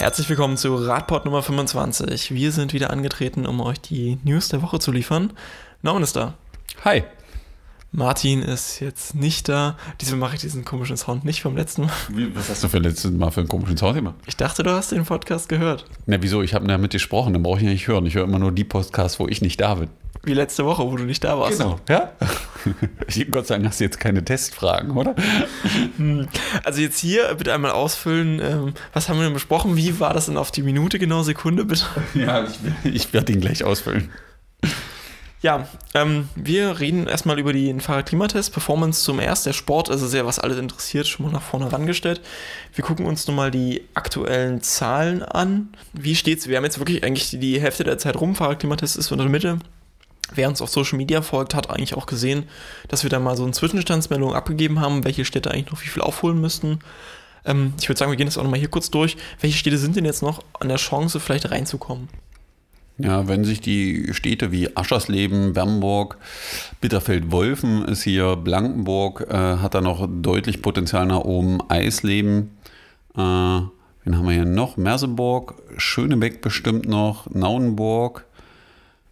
Herzlich willkommen zu Radport Nummer 25. Wir sind wieder angetreten, um euch die News der Woche zu liefern. Norman ist da. Hi. Martin ist jetzt nicht da. Diesmal mache ich diesen komischen Sound nicht vom letzten Mal. Wie, was hast du für letztes Mal für einen komischen Sound gemacht? Ich dachte, du hast den Podcast gehört. Na, wieso? Ich habe damit gesprochen, dann brauche ich ja nicht hören. Ich höre immer nur die Podcasts, wo ich nicht da bin. Wie letzte Woche, wo du nicht da warst. Genau. Ja? Gott sei Dank hast du jetzt keine Testfragen, oder? Also jetzt hier bitte einmal ausfüllen. Ähm, was haben wir denn besprochen? Wie war das denn auf die Minute genau? Sekunde bitte. Ja, ich, ich werde ihn gleich ausfüllen. Ja, ähm, wir reden erstmal über den Fahrradklimatest. Performance zum Erst. Der Sport ist sehr, was alles interessiert, schon mal nach vorne rangestellt. Wir gucken uns nun mal die aktuellen Zahlen an. Wie steht's? Wir haben jetzt wirklich eigentlich die Hälfte der Zeit rum. Fahrradklimatest ist in der Mitte. Wer uns auf Social Media folgt, hat eigentlich auch gesehen, dass wir da mal so eine Zwischenstandsmeldung abgegeben haben, welche Städte eigentlich noch wie viel aufholen müssten. Ähm, ich würde sagen, wir gehen das auch nochmal hier kurz durch. Welche Städte sind denn jetzt noch an der Chance, vielleicht reinzukommen? Ja, wenn sich die Städte wie Aschersleben, Bernburg, Bitterfeld-Wolfen ist hier, Blankenburg äh, hat da noch deutlich Potenzial nach oben, Eisleben, äh, wen haben wir hier noch? Merseburg, Schönebeck bestimmt noch, Nauenburg,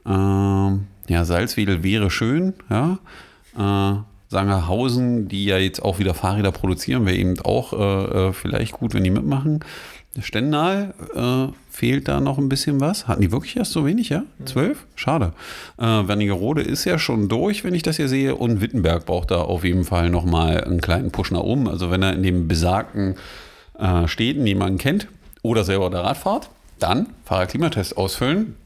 äh, ja, Salzwedel wäre schön, ja. Sangerhausen, die ja jetzt auch wieder Fahrräder produzieren, wäre eben auch äh, äh, vielleicht gut, wenn die mitmachen. Stendal äh, fehlt da noch ein bisschen was. Hatten die wirklich erst so wenig, ja? Zwölf? Schade. Äh, Wernigerode ist ja schon durch, wenn ich das hier sehe. Und Wittenberg braucht da auf jeden Fall nochmal einen kleinen Push nach oben. Also wenn er in den besagten äh, Städten jemanden kennt oder selber der Radfahrt, dann Fahrerklimatest ausfüllen.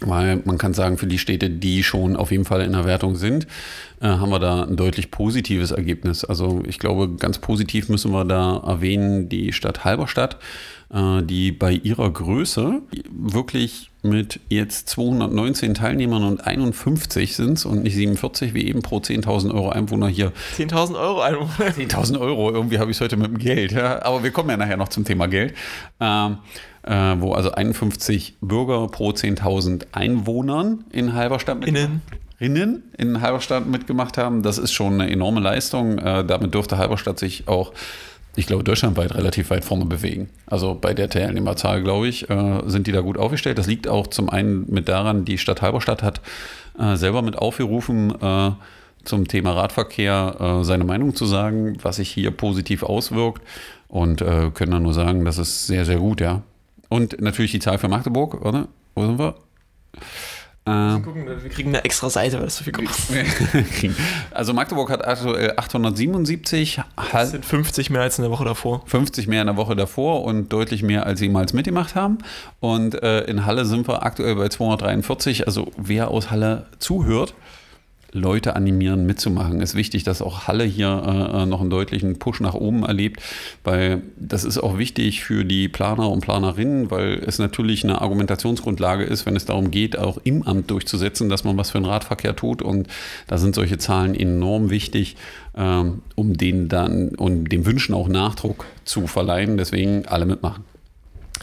Weil man kann sagen, für die Städte, die schon auf jeden Fall in der Wertung sind, äh, haben wir da ein deutlich positives Ergebnis. Also ich glaube, ganz positiv müssen wir da erwähnen die Stadt Halberstadt, äh, die bei ihrer Größe wirklich mit jetzt 219 Teilnehmern und 51 sind es und nicht 47 wie eben pro 10.000 Euro Einwohner hier. 10.000 Euro Einwohner. 10.000 Euro, irgendwie habe ich es heute mit dem Geld. Ja? Aber wir kommen ja nachher noch zum Thema Geld. Ähm, äh, wo also 51 Bürger pro 10.000 Einwohnern in Halberstadt Innen. Innen in Halberstadt mitgemacht haben. Das ist schon eine enorme Leistung. Äh, damit dürfte Halberstadt sich auch, ich glaube, deutschlandweit relativ weit vorne bewegen. Also bei der Teilnehmerzahl, glaube ich, äh, sind die da gut aufgestellt. Das liegt auch zum einen mit daran, die Stadt Halberstadt hat äh, selber mit aufgerufen, äh, zum Thema Radverkehr äh, seine Meinung zu sagen, was sich hier positiv auswirkt. Und äh, können dann nur sagen, das ist sehr, sehr gut, ja. Und natürlich die Zahl für Magdeburg, oder? Wo sind wir? Wir, gucken, wir kriegen eine extra Seite, weil das so viel kostet. Also Magdeburg hat aktuell 877, Das sind 50 mehr als in der Woche davor. 50 mehr in der Woche davor und deutlich mehr, als sie jemals mitgemacht haben. Und äh, in Halle sind wir aktuell bei 243. Also wer aus Halle zuhört, Leute animieren, mitzumachen. Ist wichtig, dass auch Halle hier äh, noch einen deutlichen Push nach oben erlebt, weil das ist auch wichtig für die Planer und Planerinnen, weil es natürlich eine Argumentationsgrundlage ist, wenn es darum geht, auch im Amt durchzusetzen, dass man was für den Radverkehr tut. Und da sind solche Zahlen enorm wichtig, ähm, um denen dann und um den Wünschen auch Nachdruck zu verleihen. Deswegen alle mitmachen.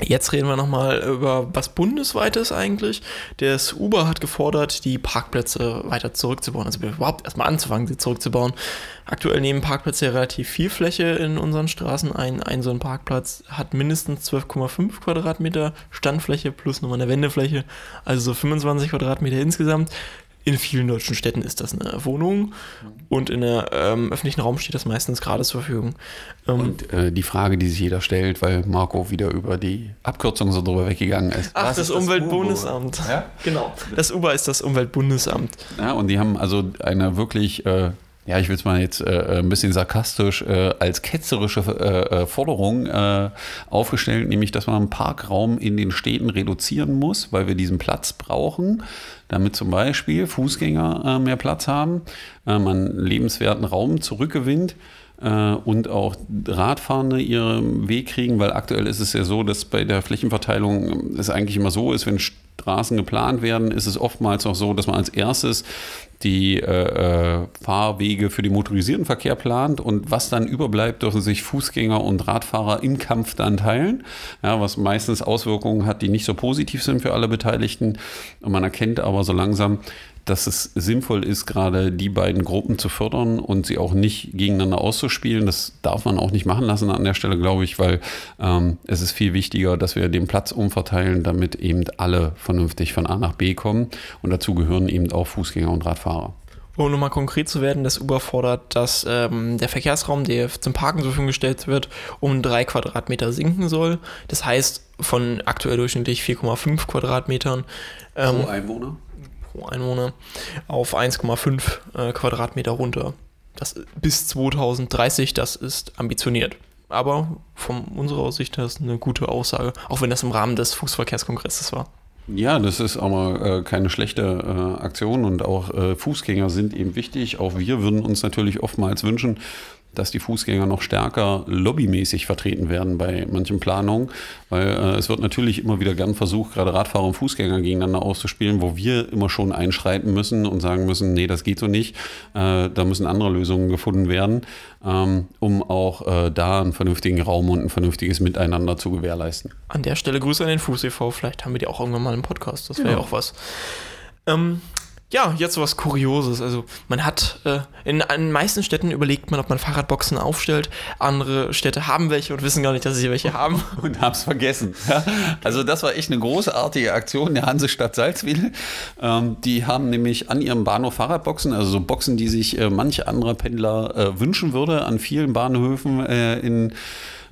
Jetzt reden wir nochmal über was Bundesweites eigentlich. Das Uber hat gefordert, die Parkplätze weiter zurückzubauen, also überhaupt erstmal anzufangen, sie zurückzubauen. Aktuell nehmen Parkplätze ja relativ viel Fläche in unseren Straßen ein. Ein so ein Parkplatz hat mindestens 12,5 Quadratmeter Standfläche plus nochmal eine Wendefläche, also so 25 Quadratmeter insgesamt. In vielen deutschen Städten ist das eine Wohnung und in der ähm, öffentlichen Raum steht das meistens gerade zur Verfügung. Ähm, Und äh, die Frage, die sich jeder stellt, weil Marco wieder über die Abkürzung so drüber weggegangen ist. Ach, Was das ist Umweltbundesamt. Ja? Genau. Das Uber ist das Umweltbundesamt. Ja, und die haben also eine wirklich, äh, ja, ich will es mal jetzt äh, ein bisschen sarkastisch äh, als ketzerische äh, äh, Forderung äh, aufgestellt, nämlich, dass man einen Parkraum in den Städten reduzieren muss, weil wir diesen Platz brauchen, damit zum Beispiel Fußgänger äh, mehr Platz haben, äh, man lebenswerten Raum zurückgewinnt. äh, und auch Radfahrende ihren Weg kriegen, weil aktuell ist es ja so, dass bei der Flächenverteilung es eigentlich immer so ist, wenn Straßen geplant werden, ist es oftmals auch so, dass man als erstes die äh, äh, Fahrwege für den motorisierten Verkehr plant und was dann überbleibt, dürfen sich Fußgänger und Radfahrer im Kampf dann teilen, ja, was meistens Auswirkungen hat, die nicht so positiv sind für alle Beteiligten. Und man erkennt aber so langsam, dass es sinnvoll ist, gerade die beiden Gruppen zu fördern und sie auch nicht gegeneinander auszuspielen. Das darf man auch nicht machen lassen an der Stelle, glaube ich, weil ähm, es ist viel wichtiger, dass wir den Platz umverteilen, damit eben alle vernünftig von A nach B kommen. Und dazu gehören eben auch Fußgänger und Radfahrer. Um nochmal konkret zu werden, das überfordert, dass ähm, der Verkehrsraum, der zum Parken zur Verfügung gestellt wird, um drei Quadratmeter sinken soll. Das heißt, von aktuell durchschnittlich 4,5 Quadratmetern ähm, Pro Einwohner? Pro Einwohner auf 1,5 äh, Quadratmeter runter. Das bis 2030, das ist ambitioniert. Aber von unserer Sicht das ist eine gute Aussage, auch wenn das im Rahmen des Fußverkehrskongresses war. Ja, das ist aber äh, keine schlechte äh, Aktion und auch äh, Fußgänger sind eben wichtig. Auch wir würden uns natürlich oftmals wünschen, dass die Fußgänger noch stärker lobbymäßig vertreten werden bei manchen Planungen, weil äh, es wird natürlich immer wieder gern versucht, gerade Radfahrer und Fußgänger gegeneinander auszuspielen, wo wir immer schon einschreiten müssen und sagen müssen, nee, das geht so nicht, äh, da müssen andere Lösungen gefunden werden, ähm, um auch äh, da einen vernünftigen Raum und ein vernünftiges Miteinander zu gewährleisten. An der Stelle Grüße an den Fuß e.V. Vielleicht haben wir die auch irgendwann mal im Podcast. Das wäre ja Ja. auch was. Ähm, ja, jetzt was Kurioses. Also man hat äh, in den meisten Städten überlegt man, ob man Fahrradboxen aufstellt. Andere Städte haben welche und wissen gar nicht, dass sie welche haben. und hab's vergessen. Ja, also das war echt eine großartige Aktion der Hansestadt Salzwedel. Ähm, die haben nämlich an ihrem Bahnhof Fahrradboxen, also so Boxen, die sich äh, manch anderer Pendler äh, wünschen würde, an vielen Bahnhöfen äh, in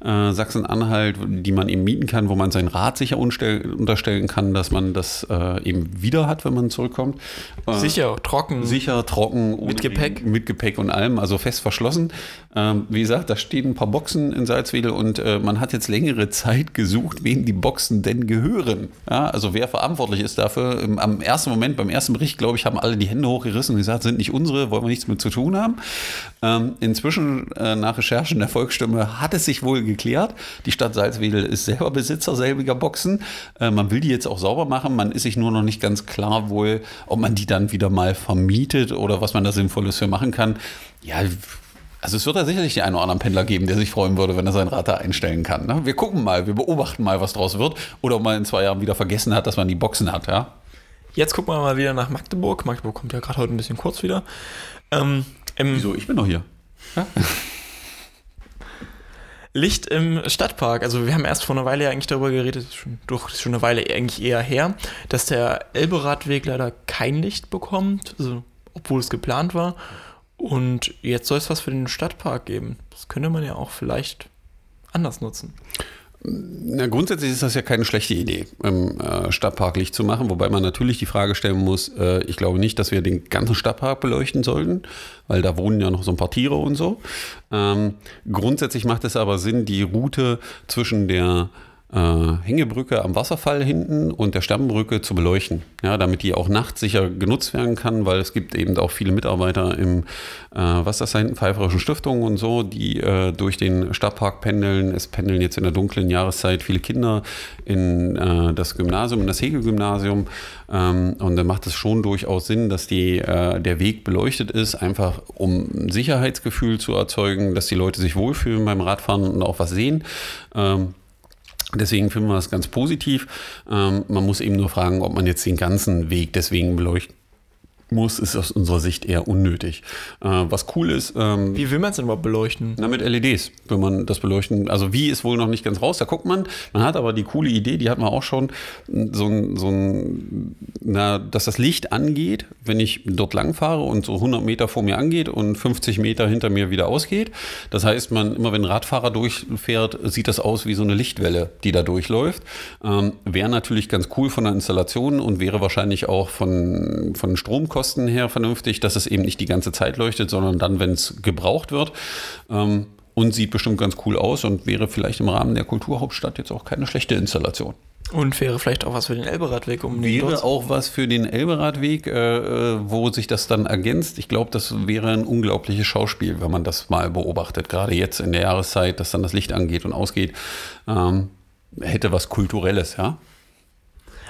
äh, Sachsen-Anhalt, die man eben mieten kann, wo man sein Rad sicher unterstellen kann, dass man das äh, eben wieder hat, wenn man zurückkommt. Äh, Sicher, trocken. Sicher, trocken, Mit Gepäck? Mit Gepäck und allem, also fest verschlossen. Ähm, wie gesagt, da stehen ein paar Boxen in Salzwedel und äh, man hat jetzt längere Zeit gesucht, wem die Boxen denn gehören. Ja, also wer verantwortlich ist dafür. Im, am ersten Moment, beim ersten Bericht, glaube ich, haben alle die Hände hochgerissen und gesagt, sind nicht unsere, wollen wir nichts mit zu tun haben. Ähm, inzwischen, äh, nach Recherchen der Volksstimme, hat es sich wohl geklärt. Die Stadt Salzwedel ist selber Besitzer selbiger Boxen. Äh, man will die jetzt auch sauber machen. Man ist sich nur noch nicht ganz klar wohl, ob man die dann wieder mal vermietet oder was man da Sinnvolles für machen kann. Ja, also es wird da sicherlich den einen oder anderen Pendler geben, der sich freuen würde, wenn er sein Rad da einstellen kann. Ne? Wir gucken mal, wir beobachten mal, was draus wird. Oder ob man in zwei Jahren wieder vergessen hat, dass man die Boxen hat, ja. Jetzt gucken wir mal wieder nach Magdeburg. Magdeburg kommt ja gerade heute ein bisschen kurz wieder. Ähm, im Wieso? Ich bin doch hier. Licht im Stadtpark. Also wir haben erst vor einer Weile ja eigentlich darüber geredet, schon, doch schon eine Weile eigentlich eher her, dass der Elberadweg leider kein Licht bekommt, also, obwohl es geplant war. Und jetzt soll es was für den Stadtpark geben. Das könnte man ja auch vielleicht anders nutzen. Na, grundsätzlich ist das ja keine schlechte Idee, im äh, Stadtpark Licht zu machen, wobei man natürlich die Frage stellen muss, äh, ich glaube nicht, dass wir den ganzen Stadtpark beleuchten sollten, weil da wohnen ja noch so ein paar Tiere und so. Ähm, grundsätzlich macht es aber Sinn, die Route zwischen der Hängebrücke am Wasserfall hinten und der Stammbrücke zu beleuchten, ja, damit die auch nachts sicher genutzt werden kann, weil es gibt eben auch viele Mitarbeiter im, äh, was ist das da hinten, Pfeiferischen Stiftung und so, die äh, durch den Stadtpark pendeln. Es pendeln jetzt in der dunklen Jahreszeit viele Kinder in äh, das Gymnasium, in das Hegel-Gymnasium ähm, und dann macht es schon durchaus Sinn, dass die, äh, der Weg beleuchtet ist, einfach um ein Sicherheitsgefühl zu erzeugen, dass die Leute sich wohlfühlen beim Radfahren und auch was sehen. Ähm, Deswegen finden wir das ganz positiv. Ähm, man muss eben nur fragen, ob man jetzt den ganzen Weg deswegen beleuchten muss, ist aus unserer Sicht eher unnötig. Äh, was cool ist, ähm, Wie will man es denn überhaupt beleuchten? na, mit LEDs, wenn man das beleuchten, also wie ist wohl noch nicht ganz raus, da guckt man. Man hat aber die coole Idee, die hat man auch schon, so ein, so ein na, dass das Licht angeht, wenn ich dort lang fahre und so 100 Meter vor mir angeht und 50 Meter hinter mir wieder ausgeht. Das heißt, man, immer wenn ein Radfahrer durchfährt, sieht das aus wie so eine Lichtwelle, die da durchläuft. Ähm, wäre natürlich ganz cool von der Installation und wäre wahrscheinlich auch von, von Stromkosten her vernünftig, dass es eben nicht die ganze Zeit leuchtet, sondern dann, wenn es gebraucht wird. Ähm, und sieht bestimmt ganz cool aus und wäre vielleicht im Rahmen der Kulturhauptstadt jetzt auch keine schlechte Installation. Und wäre vielleicht auch was für den Elberadweg, um Wäre dort- auch was für den Elberadweg, äh, äh, wo sich das dann ergänzt. Ich glaube, das wäre ein unglaubliches Schauspiel, wenn man das mal beobachtet. Gerade jetzt in der Jahreszeit, dass dann das Licht angeht und ausgeht. Ähm, hätte was Kulturelles, ja.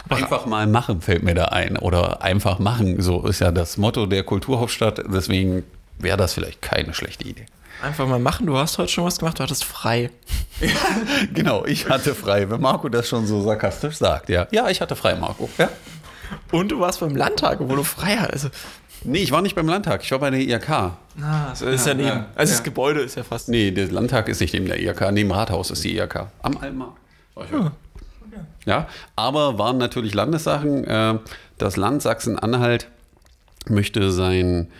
Einfach mal machen fällt mir da ein. Oder einfach machen. So ist ja das Motto der Kulturhauptstadt. Deswegen wäre das vielleicht keine schlechte Idee. Einfach mal machen. Du hast heute schon was gemacht, du hattest frei. Genau, ich hatte frei, wenn Marco das schon so sarkastisch sagt. Ja, ja ich hatte frei, Marco. Ja. Und du warst beim Landtag, wo du frei hast. Also, Nee, ich war nicht beim Landtag, ich war bei der IRK. ah, das ist ja, neben. ja, also ja. das Gebäude ist ja fast. Nee, der Landtag ist nicht neben der IRK, neben dem Rathaus ist die IRK. Am. War ich heute. Ja, aber waren natürlich Landessachen. Äh, Das Land Sachsen-Anhalt möchte seinen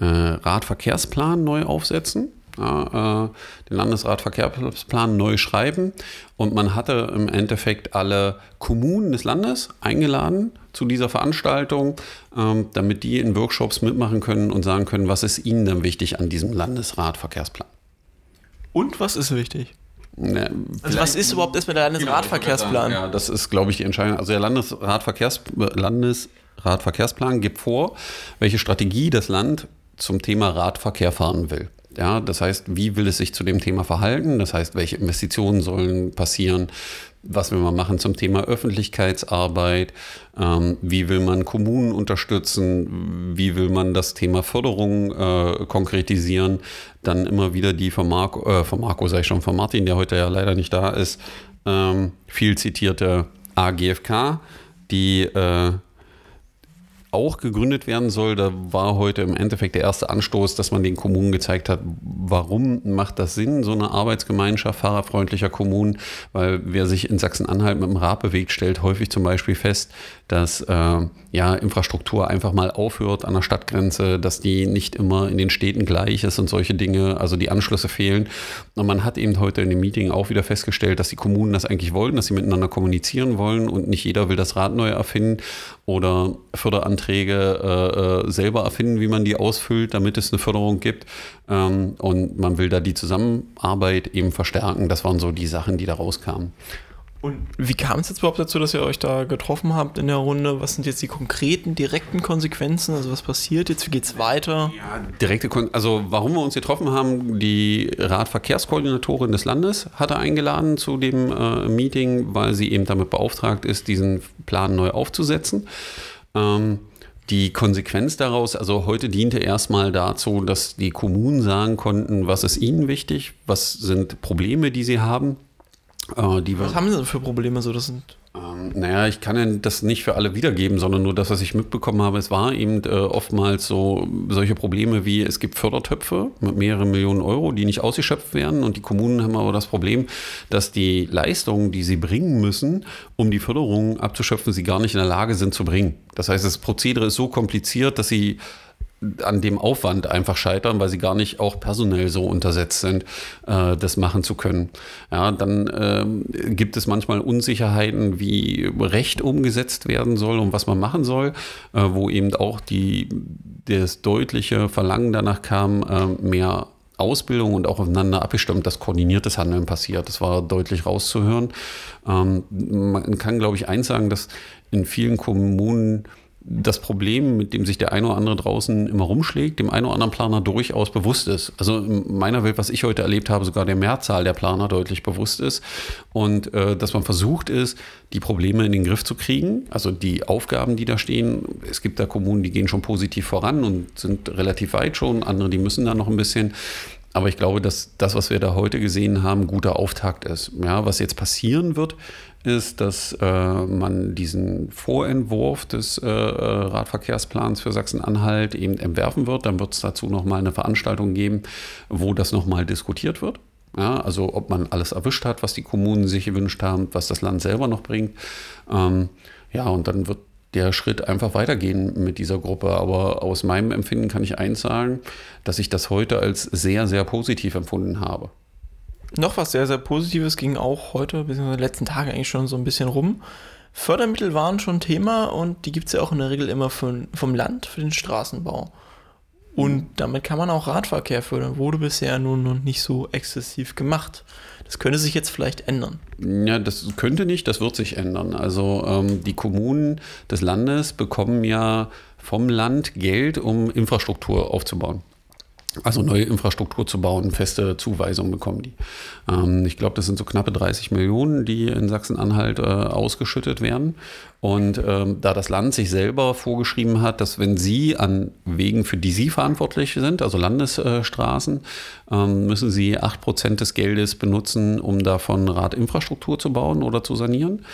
äh, Radverkehrsplan neu aufsetzen. Ja, äh, den Landesradverkehrsplan neu schreiben. Und man hatte im Endeffekt alle Kommunen des Landes eingeladen zu dieser Veranstaltung, ähm, damit die in Workshops mitmachen können und sagen können, was ist ihnen denn wichtig an diesem Landesradverkehrsplan. Und was ist wichtig? Ne, Also was ist überhaupt erstmal der Landesradverkehrsplan? Ja, das ist, glaube ich, die Entscheidung. Also der Landesradverkehrs Landesradverkehrsplan gibt vor, welche Strategie das Land zum Thema Radverkehr fahren will. Ja, das heißt, wie will es sich zu dem Thema verhalten? Das heißt, welche Investitionen sollen passieren? Was will man machen zum Thema Öffentlichkeitsarbeit? Ähm, wie will man Kommunen unterstützen? Wie will man das Thema Förderung äh, konkretisieren? Dann immer wieder die von Marco, äh, von Marco ich schon, von Martin, der heute ja leider nicht da ist, ähm, viel zitierte AGFK, die äh, auch gegründet werden soll. Da war heute im Endeffekt der erste Anstoß, dass man den Kommunen gezeigt hat, warum macht das Sinn, so eine Arbeitsgemeinschaft fahrerfreundlicher Kommunen, weil wer sich in Sachsen-Anhalt mit dem Rad bewegt, stellt häufig zum Beispiel fest, dass äh, ja, Infrastruktur einfach mal aufhört an der Stadtgrenze, dass die nicht immer in den Städten gleich ist und solche Dinge, also die Anschlüsse fehlen. Und man hat eben heute in dem Meeting auch wieder festgestellt, dass die Kommunen das eigentlich wollen, dass sie miteinander kommunizieren wollen und nicht jeder will das Rad neu erfinden oder Förderanträge äh, äh, selber erfinden, wie man die ausfüllt, damit es eine Förderung gibt. Ähm, und man will da die Zusammenarbeit eben verstärken. Das waren so die Sachen, die da rauskamen. Und wie kam es jetzt überhaupt dazu, dass ihr euch da getroffen habt in der Runde? Was sind jetzt die konkreten, direkten Konsequenzen? Also was passiert jetzt? Wie geht's weiter? Direkte Kon also warum wir uns getroffen haben, die Radverkehrskoordinatorin des Landes hatte eingeladen zu dem äh, Meeting, weil sie eben damit beauftragt ist, diesen Plan neu aufzusetzen. Ähm, die Konsequenz daraus, also heute diente erstmal dazu, dass die Kommunen sagen konnten, was ist ihnen wichtig, was sind Probleme, die sie haben. Äh, die Was haben sie denn für Probleme? So, das sind naja, ich kann ja das nicht für alle wiedergeben, sondern nur das, was ich mitbekommen habe. Es war eben äh, oftmals so solche Probleme wie, es gibt Fördertöpfe mit mehreren Millionen Euro, die nicht ausgeschöpft werden. Und die Kommunen haben aber das Problem, dass die Leistungen, die sie bringen müssen, um die Förderung abzuschöpfen, sie gar nicht in der Lage sind zu bringen. Das heißt, das Prozedere ist so kompliziert, dass sie an dem Aufwand einfach scheitern, weil sie gar nicht auch personell so untersetzt sind, äh, das machen zu können. Ja, dann ähm, gibt es manchmal Unsicherheiten, wie Recht umgesetzt werden soll und was man machen soll, äh, wo eben auch die, das deutliche Verlangen danach kam, äh, mehr Ausbildung und auch aufeinander abgestimmt, dass koordiniertes Handeln passiert. Das war deutlich rauszuhören. Ähm, man kann, glaube ich, eins sagen, dass in vielen Kommunen das Problem, mit dem sich der eine oder andere draußen immer rumschlägt, dem einen oder anderen Planer durchaus bewusst ist. Also in meiner Welt, was ich heute erlebt habe, sogar der Mehrzahl der Planer deutlich bewusst ist. Und äh, dass man versucht ist, die Probleme in den Griff zu kriegen, also die Aufgaben, die da stehen. Es gibt da Kommunen, die gehen schon positiv voran und sind relativ weit schon, andere, die müssen da noch ein bisschen. Aber ich glaube, dass das, was wir da heute gesehen haben, guter Auftakt ist. Ja, was jetzt passieren wird, ist, dass äh, man diesen Vorentwurf des äh, Radverkehrsplans für Sachsen-Anhalt eben entwerfen wird. Dann wird es dazu nochmal eine Veranstaltung geben, wo das nochmal diskutiert wird. Ja, also ob man alles erwischt hat, was die Kommunen sich gewünscht haben, was das Land selber noch bringt. Ähm, ja, und dann wird der Schritt einfach weitergehen mit dieser Gruppe. Aber aus meinem Empfinden kann ich eins sagen, dass ich das heute als sehr, sehr positiv empfunden habe. noch was sehr, sehr Positives ging auch heute, beziehungsweise in den letzten Tagen eigentlich schon so ein bisschen rum. Fördermittel waren schon Thema und die gibt es ja auch in der Regel immer für, vom Land für den Straßenbau. Und damit kann man auch Radverkehr fördern. Wurde bisher nun noch nicht so exzessiv gemacht. Das könnte sich jetzt vielleicht ändern. Ja, das könnte nicht, das wird sich ändern. Also ähm, die Kommunen des Landes bekommen ja vom Land Geld, um Infrastruktur aufzubauen. Also neue Infrastruktur zu bauen, feste Zuweisungen bekommen die. Ähm, ich glaube, das sind so knappe 30 Millionen, die in Sachsen-Anhalt äh, ausgeschüttet werden. Und ähm, da das Land sich selber vorgeschrieben hat, dass wenn sie an Wegen, für die sie verantwortlich sind, also Landesstraßen, ähm, müssen sie 8% des Geldes benutzen, um davon Radinfrastruktur zu bauen oder zu sanieren.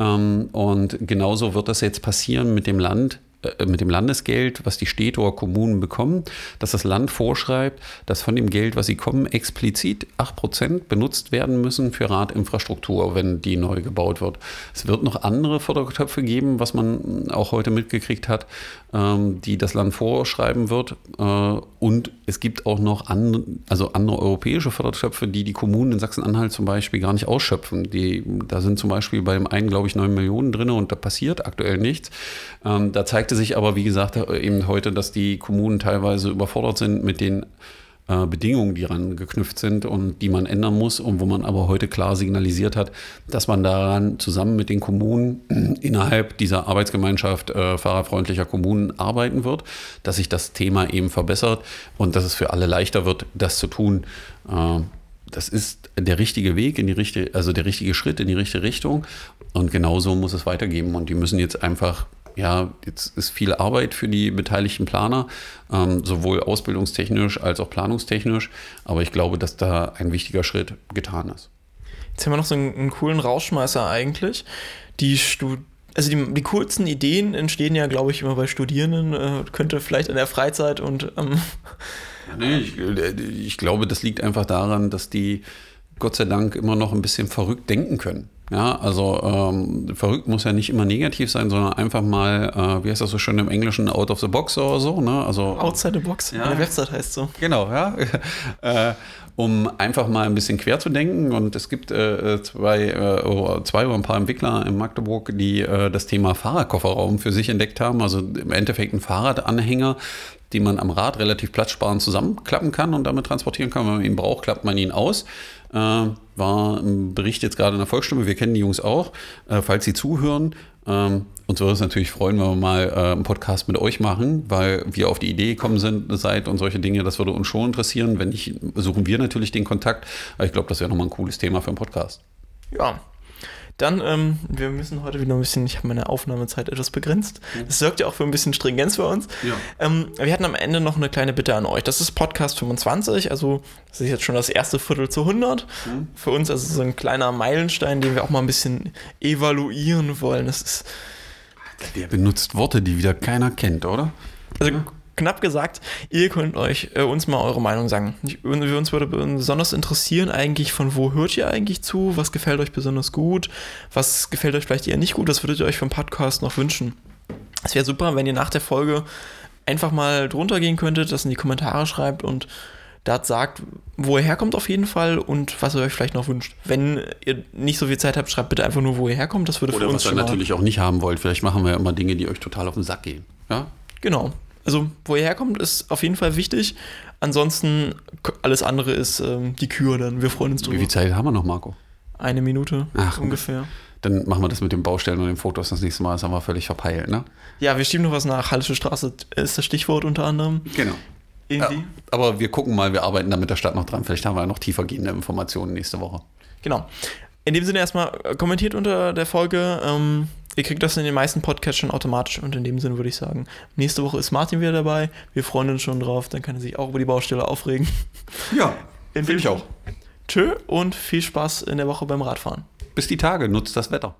Ähm, und genauso wird das jetzt passieren mit dem Land äh, mit dem Landesgeld, was die Städte oder Kommunen bekommen, dass das Land vorschreibt, dass von dem Geld, was sie kommen, explizit 8% benutzt werden müssen für Radinfrastruktur, wenn die neu gebaut wird. Es wird noch andere Fördertöpfe geben, was man auch heute mitgekriegt hat, ähm, die das Land vorschreiben wird. Äh, und es gibt auch noch andere, also andere europäische Fördertöpfe, die die Kommunen in Sachsen-Anhalt zum Beispiel gar nicht ausschöpfen. Die, da sind zum Beispiel beim einen, glaube ich, 9 Millionen drin und da passiert aktuell nichts. Ähm, da zeigte sich aber, wie gesagt, eben heute, dass die Kommunen teilweise überfordert sind mit den äh, Bedingungen, die daran geknüpft sind und die man ändern muss und wo man aber heute klar signalisiert hat, dass man daran zusammen mit den Kommunen innerhalb dieser Arbeitsgemeinschaft äh, fahrerfreundlicher Kommunen arbeiten wird, dass sich das Thema eben verbessert und dass es für alle leichter wird, das zu tun. Äh, das ist der richtige Weg in die richtige, also der richtige Schritt in die richtige Richtung. Und genauso muss es weitergehen. Und die müssen jetzt einfach ja, jetzt ist viel Arbeit für die beteiligten Planer, ähm, sowohl ausbildungstechnisch als auch planungstechnisch. Aber ich glaube, dass da ein wichtiger Schritt getan ist. Jetzt haben wir noch so einen, einen coolen Rausschmeißer eigentlich. Die Stud also die, die coolsten Ideen entstehen ja, glaube ich, immer bei Studierenden. Äh, könnte vielleicht in der Freizeit und ähm nee, ich, äh, ich glaube, das liegt einfach daran, dass die Gott sei Dank immer noch ein bisschen verrückt denken können. Ja, also ähm, verrückt muss ja nicht immer negativ sein, sondern einfach mal, äh, wie heißt das so schön im Englischen, out of the box oder so, ne? Also outside the box. Ja. Meine Website heißt so. Genau, ja. äh, um einfach mal ein bisschen quer zu denken. Und es gibt äh, zwei, äh, zwei oder ein paar Entwickler in Magdeburg, die äh, das Thema Fahrradkofferraum für sich entdeckt haben. Also im Endeffekt ein Fahrradanhänger, den man am Rad relativ platzsparend zusammenklappen kann und damit transportieren kann. Wenn man ihn braucht, klappt man ihn aus. Äh, war ein Bericht jetzt gerade in der Volksstimme. Wir kennen die Jungs auch, äh, falls sie zuhören. Ähm, uns würde es natürlich freuen, wenn wir mal äh, einen Podcast mit euch machen, weil wir auf die Idee gekommen sind, seid und solche Dinge, das würde uns schon interessieren. Wenn nicht, suchen wir natürlich den Kontakt. Aber ich glaube, das wäre nochmal ein cooles Thema für einen Podcast. Ja, dann, ähm, wir müssen heute wieder ein bisschen, ich habe meine Aufnahmezeit etwas begrenzt. Das sorgt ja auch für ein bisschen Stringenz für uns. Ja. Ähm, wir hatten am Ende noch eine kleine Bitte an euch. Das ist Podcast 25, also das ist jetzt schon das erste Viertel zu 100. Mhm. Für uns also so ein kleiner Meilenstein, den wir auch mal ein bisschen evaluieren wollen. Das ist. Der benutzt Worte, die wieder keiner kennt, oder? Also knapp gesagt, ihr könnt euch äh, uns mal eure Meinung sagen. Ich, uns würde besonders interessieren eigentlich, von wo hört ihr eigentlich zu? Was gefällt euch besonders gut? Was gefällt euch vielleicht eher nicht gut? Was würdet ihr euch vom Podcast noch wünschen? Es wäre super, wenn ihr nach der Folge einfach mal drunter gehen könntet, das in die Kommentare schreibt und da sagt, wo ihr herkommt auf jeden Fall und was ihr euch vielleicht noch wünscht. Wenn ihr nicht so viel Zeit habt, schreibt bitte einfach nur, wo ihr herkommt. Das würde Oder für uns was ihr natürlich auch nicht haben wollt. Vielleicht machen wir ja immer Dinge, die euch total auf den Sack gehen. Ja? Genau. Also, wo ihr herkommt, ist auf jeden Fall wichtig. Ansonsten, alles andere ist ähm, die Kür dann. Wir freuen uns drüber. Wie viel Zeit haben wir noch, Marco? Eine Minute Ach, ungefähr. Dann machen wir das mit den Baustellen und den Fotos das nächste Mal. Das haben wir völlig verpeilt, ne? Ja, wir schieben noch was nach. Hallische Straße ist das Stichwort unter anderem. Genau. Ja, aber wir gucken mal, wir arbeiten da mit der Stadt noch dran. Vielleicht haben wir ja noch tiefergehende Informationen nächste Woche. Genau. In dem Sinne erstmal äh, kommentiert unter der Folge. Ähm, Ihr kriegt das in den meisten Podcasts schon automatisch und in dem Sinne würde ich sagen, nächste Woche ist Martin wieder dabei. Wir freuen uns schon drauf, dann kann er sich auch über die Baustelle aufregen. Ja, finde ich auch. Tschö und viel Spaß in der Woche beim Radfahren. Bis die Tage, nutzt das Wetter.